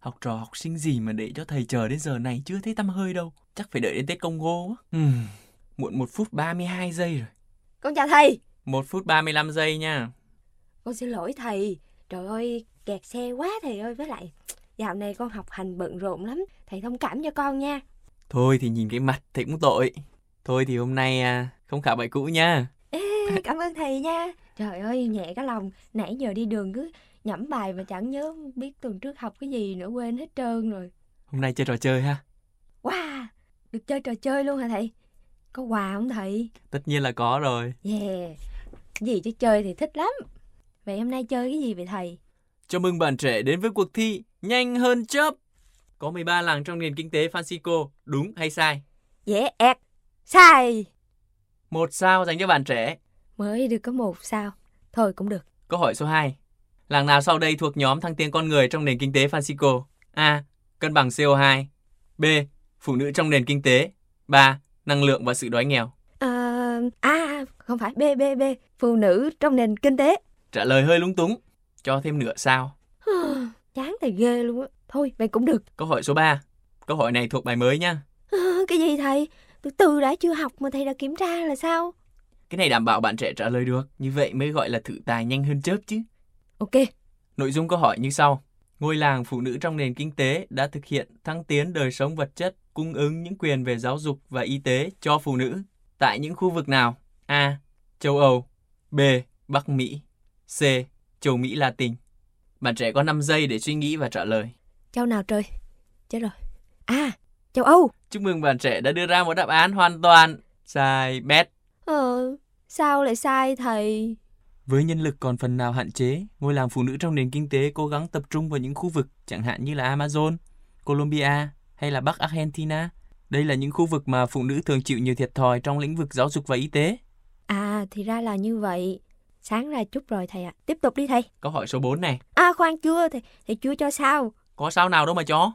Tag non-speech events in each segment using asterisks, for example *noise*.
Học trò học sinh gì mà để cho thầy chờ đến giờ này chưa thấy tăm hơi đâu. Chắc phải đợi đến Tết Công Gô á. Ừm, muộn 1 phút 32 giây rồi. Con chào thầy. 1 phút 35 giây nha. Con xin lỗi thầy. Trời ơi, kẹt xe quá thầy ơi. Với lại, dạo này con học hành bận rộn lắm. Thầy thông cảm cho con nha. Thôi thì nhìn cái mặt thầy cũng tội. Thôi thì hôm nay à, không khảo bài cũ nha. Cảm ơn thầy nha. Trời ơi, nhẹ cái lòng. Nãy giờ đi đường cứ nhẩm bài mà chẳng nhớ biết tuần trước học cái gì nữa quên hết trơn rồi. Hôm nay chơi trò chơi ha. Wow, được chơi trò chơi luôn hả thầy? Có quà không thầy? Tất nhiên là có rồi. Yeah, gì chứ chơi thì thích lắm. Vậy hôm nay chơi cái gì vậy thầy? Chào mừng bạn trẻ đến với cuộc thi Nhanh hơn chớp. Có 13 làng trong nền kinh tế Francisco, đúng hay sai? Dễ ẹt, sai. Một sao dành cho bạn trẻ. Mới được có một sao. Thôi cũng được. Câu hỏi số 2. Làng nào sau đây thuộc nhóm thăng tiến con người trong nền kinh tế Francisco? A. Cân bằng CO2. B. Phụ nữ trong nền kinh tế. 3. Năng lượng và sự đói nghèo. À, à, không phải B, B, B. Phụ nữ trong nền kinh tế. Trả lời hơi lúng túng. Cho thêm nửa sao. Chán thầy ghê luôn á. Thôi, vậy cũng được. Câu hỏi số 3. Câu hỏi này thuộc bài mới nha. À, cái gì thầy? Từ từ đã chưa học mà thầy đã kiểm tra là sao? Cái này đảm bảo bạn trẻ trả lời được. Như vậy mới gọi là thử tài nhanh hơn chớp chứ. Ok. Nội dung câu hỏi như sau. Ngôi làng phụ nữ trong nền kinh tế đã thực hiện thăng tiến đời sống vật chất, cung ứng những quyền về giáo dục và y tế cho phụ nữ tại những khu vực nào? A. Châu Âu B. Bắc Mỹ C. Châu Mỹ Latin Bạn trẻ có 5 giây để suy nghĩ và trả lời. Châu nào trời? Chết rồi. À, châu Âu. Chúc mừng bạn trẻ đã đưa ra một đáp án hoàn toàn sai bét. Ờ, sao lại sai thầy? Với nhân lực còn phần nào hạn chế, ngôi làng phụ nữ trong nền kinh tế cố gắng tập trung vào những khu vực chẳng hạn như là Amazon, Colombia hay là Bắc Argentina. Đây là những khu vực mà phụ nữ thường chịu nhiều thiệt thòi trong lĩnh vực giáo dục và y tế. À, thì ra là như vậy. Sáng ra chút rồi thầy ạ. À. Tiếp tục đi thầy. Câu hỏi số 4 này. À khoan chưa, thầy, thầy chưa cho sao. Có sao nào đâu mà cho.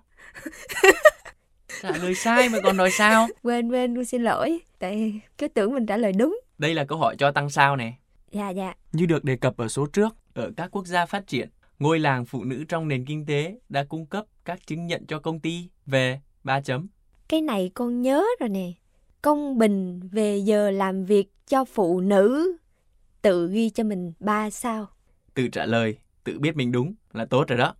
*laughs* trả lời sai mà còn đòi sao. Quên quên, tôi xin lỗi. Tại cứ tưởng mình trả lời đúng. Đây là câu hỏi cho tăng sao nè. Dạ dạ. Như được đề cập ở số trước, ở các quốc gia phát triển, ngôi làng phụ nữ trong nền kinh tế đã cung cấp các chứng nhận cho công ty về 3 chấm. Cái này con nhớ rồi nè. Công bình về giờ làm việc cho phụ nữ. Tự ghi cho mình 3 sao. Tự trả lời, tự biết mình đúng là tốt rồi đó.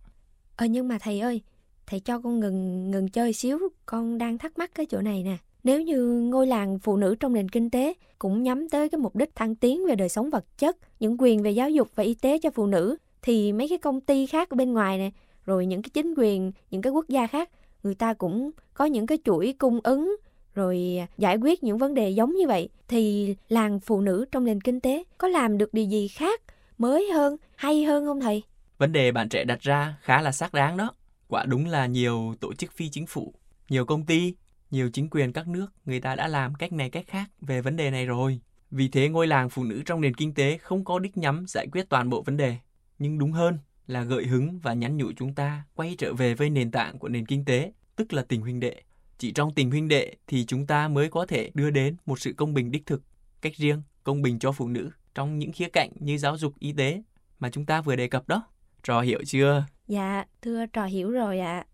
Ờ nhưng mà thầy ơi, thầy cho con ngừng ngừng chơi xíu, con đang thắc mắc cái chỗ này nè. Nếu như ngôi làng phụ nữ trong nền kinh tế cũng nhắm tới cái mục đích thăng tiến về đời sống vật chất, những quyền về giáo dục và y tế cho phụ nữ, thì mấy cái công ty khác ở bên ngoài này, rồi những cái chính quyền, những cái quốc gia khác, người ta cũng có những cái chuỗi cung ứng rồi giải quyết những vấn đề giống như vậy thì làng phụ nữ trong nền kinh tế có làm được điều gì khác mới hơn hay hơn không thầy? Vấn đề bạn trẻ đặt ra khá là xác đáng đó. Quả đúng là nhiều tổ chức phi chính phủ nhiều công ty nhiều chính quyền các nước người ta đã làm cách này cách khác về vấn đề này rồi. Vì thế ngôi làng phụ nữ trong nền kinh tế không có đích nhắm giải quyết toàn bộ vấn đề, nhưng đúng hơn là gợi hứng và nhắn nhủ chúng ta quay trở về với nền tảng của nền kinh tế, tức là tình huynh đệ. Chỉ trong tình huynh đệ thì chúng ta mới có thể đưa đến một sự công bình đích thực, cách riêng, công bình cho phụ nữ trong những khía cạnh như giáo dục, y tế mà chúng ta vừa đề cập đó. Trò hiểu chưa? Dạ, thưa trò hiểu rồi ạ. À.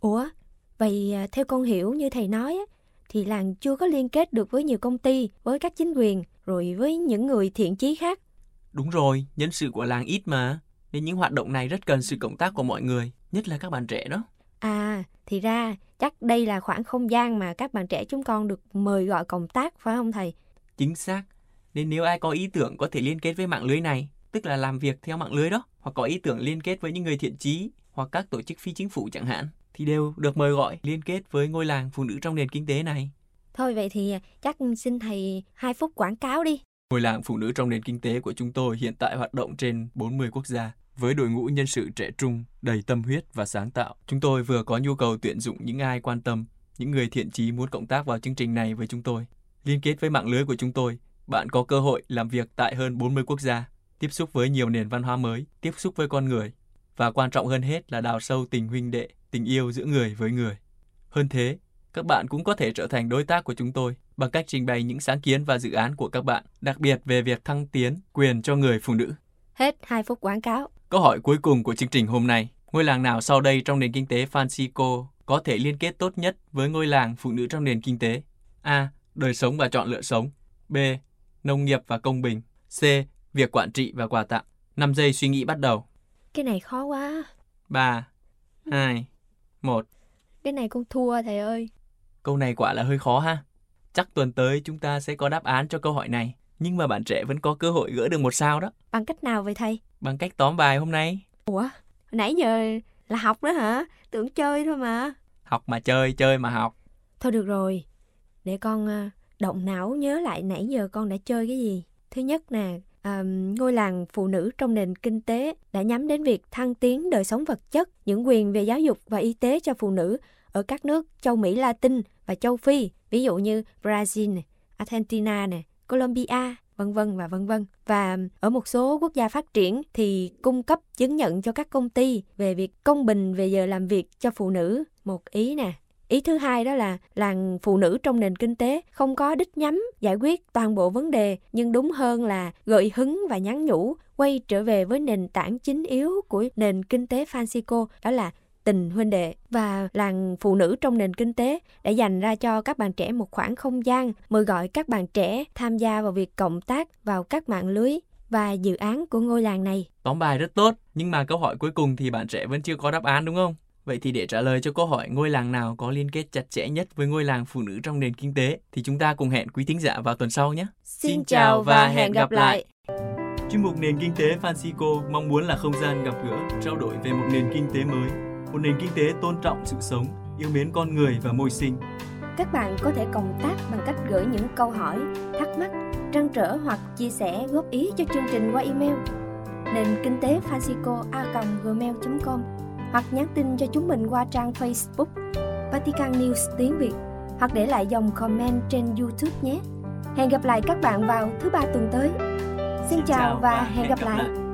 Ủa, Vậy à, theo con hiểu như thầy nói thì làng chưa có liên kết được với nhiều công ty, với các chính quyền, rồi với những người thiện chí khác. Đúng rồi, nhân sự của làng ít mà, nên những hoạt động này rất cần sự cộng tác của mọi người, nhất là các bạn trẻ đó. À, thì ra chắc đây là khoảng không gian mà các bạn trẻ chúng con được mời gọi cộng tác phải không thầy? Chính xác. Nên nếu ai có ý tưởng có thể liên kết với mạng lưới này, tức là làm việc theo mạng lưới đó, hoặc có ý tưởng liên kết với những người thiện chí hoặc các tổ chức phi chính phủ chẳng hạn, thì đều được mời gọi liên kết với ngôi làng phụ nữ trong nền kinh tế này. Thôi vậy thì chắc xin thầy 2 phút quảng cáo đi. Ngôi làng phụ nữ trong nền kinh tế của chúng tôi hiện tại hoạt động trên 40 quốc gia với đội ngũ nhân sự trẻ trung, đầy tâm huyết và sáng tạo. Chúng tôi vừa có nhu cầu tuyển dụng những ai quan tâm, những người thiện chí muốn cộng tác vào chương trình này với chúng tôi. Liên kết với mạng lưới của chúng tôi, bạn có cơ hội làm việc tại hơn 40 quốc gia, tiếp xúc với nhiều nền văn hóa mới, tiếp xúc với con người và quan trọng hơn hết là đào sâu tình huynh đệ, tình yêu giữa người với người. Hơn thế, các bạn cũng có thể trở thành đối tác của chúng tôi bằng cách trình bày những sáng kiến và dự án của các bạn, đặc biệt về việc thăng tiến quyền cho người phụ nữ. Hết 2 phút quảng cáo. Câu hỏi cuối cùng của chương trình hôm nay, Ngôi làng nào sau đây trong nền kinh tế Francisco có thể liên kết tốt nhất với ngôi làng phụ nữ trong nền kinh tế? A. Đời sống và chọn lựa sống. B. Nông nghiệp và công bình. C. Việc quản trị và quà tặng. 5 giây suy nghĩ bắt đầu. Cái này khó quá. 3, 2, 1. Cái này con thua thầy ơi. Câu này quả là hơi khó ha. Chắc tuần tới chúng ta sẽ có đáp án cho câu hỏi này. Nhưng mà bạn trẻ vẫn có cơ hội gỡ được một sao đó. Bằng cách nào vậy thầy? Bằng cách tóm bài hôm nay. Ủa, nãy giờ là học đó hả? Tưởng chơi thôi mà. Học mà chơi, chơi mà học. Thôi được rồi, để con à, động não nhớ lại nãy giờ con đã chơi cái gì. Thứ nhất nè, à, ngôi làng phụ nữ trong nền kinh tế đã nhắm đến việc thăng tiến đời sống vật chất, những quyền về giáo dục và y tế cho phụ nữ ở các nước châu Mỹ Latin và châu Phi, ví dụ như Brazil, này, Argentina, này, Colombia, vân vân và vân vân. Và ở một số quốc gia phát triển thì cung cấp chứng nhận cho các công ty về việc công bình về giờ làm việc cho phụ nữ, một ý nè. Ý thứ hai đó là làng phụ nữ trong nền kinh tế không có đích nhắm giải quyết toàn bộ vấn đề nhưng đúng hơn là gợi hứng và nhắn nhủ quay trở về với nền tảng chính yếu của nền kinh tế Francisco đó là tình huynh đệ và làng phụ nữ trong nền kinh tế đã dành ra cho các bạn trẻ một khoảng không gian mời gọi các bạn trẻ tham gia vào việc cộng tác vào các mạng lưới và dự án của ngôi làng này. Tóm bài rất tốt, nhưng mà câu hỏi cuối cùng thì bạn trẻ vẫn chưa có đáp án đúng không? Vậy thì để trả lời cho câu hỏi ngôi làng nào có liên kết chặt chẽ nhất với ngôi làng phụ nữ trong nền kinh tế thì chúng ta cùng hẹn quý thính giả vào tuần sau nhé. Xin chào và hẹn gặp lại. Chuyên mục Nền Kinh tế Francisco mong muốn là không gian gặp gỡ, trao đổi về một nền kinh tế mới, một nền kinh tế tôn trọng sự sống, yêu mến con người và môi sinh. Các bạn có thể cộng tác bằng cách gửi những câu hỏi, thắc mắc, trăn trở hoặc chia sẻ góp ý cho chương trình qua email nền kinh tế francisco a gmail.com hoặc nhắn tin cho chúng mình qua trang Facebook Vatican News tiếng Việt hoặc để lại dòng comment trên YouTube nhé. Hẹn gặp lại các bạn vào thứ ba tuần tới. Xin chào và hẹn gặp lại.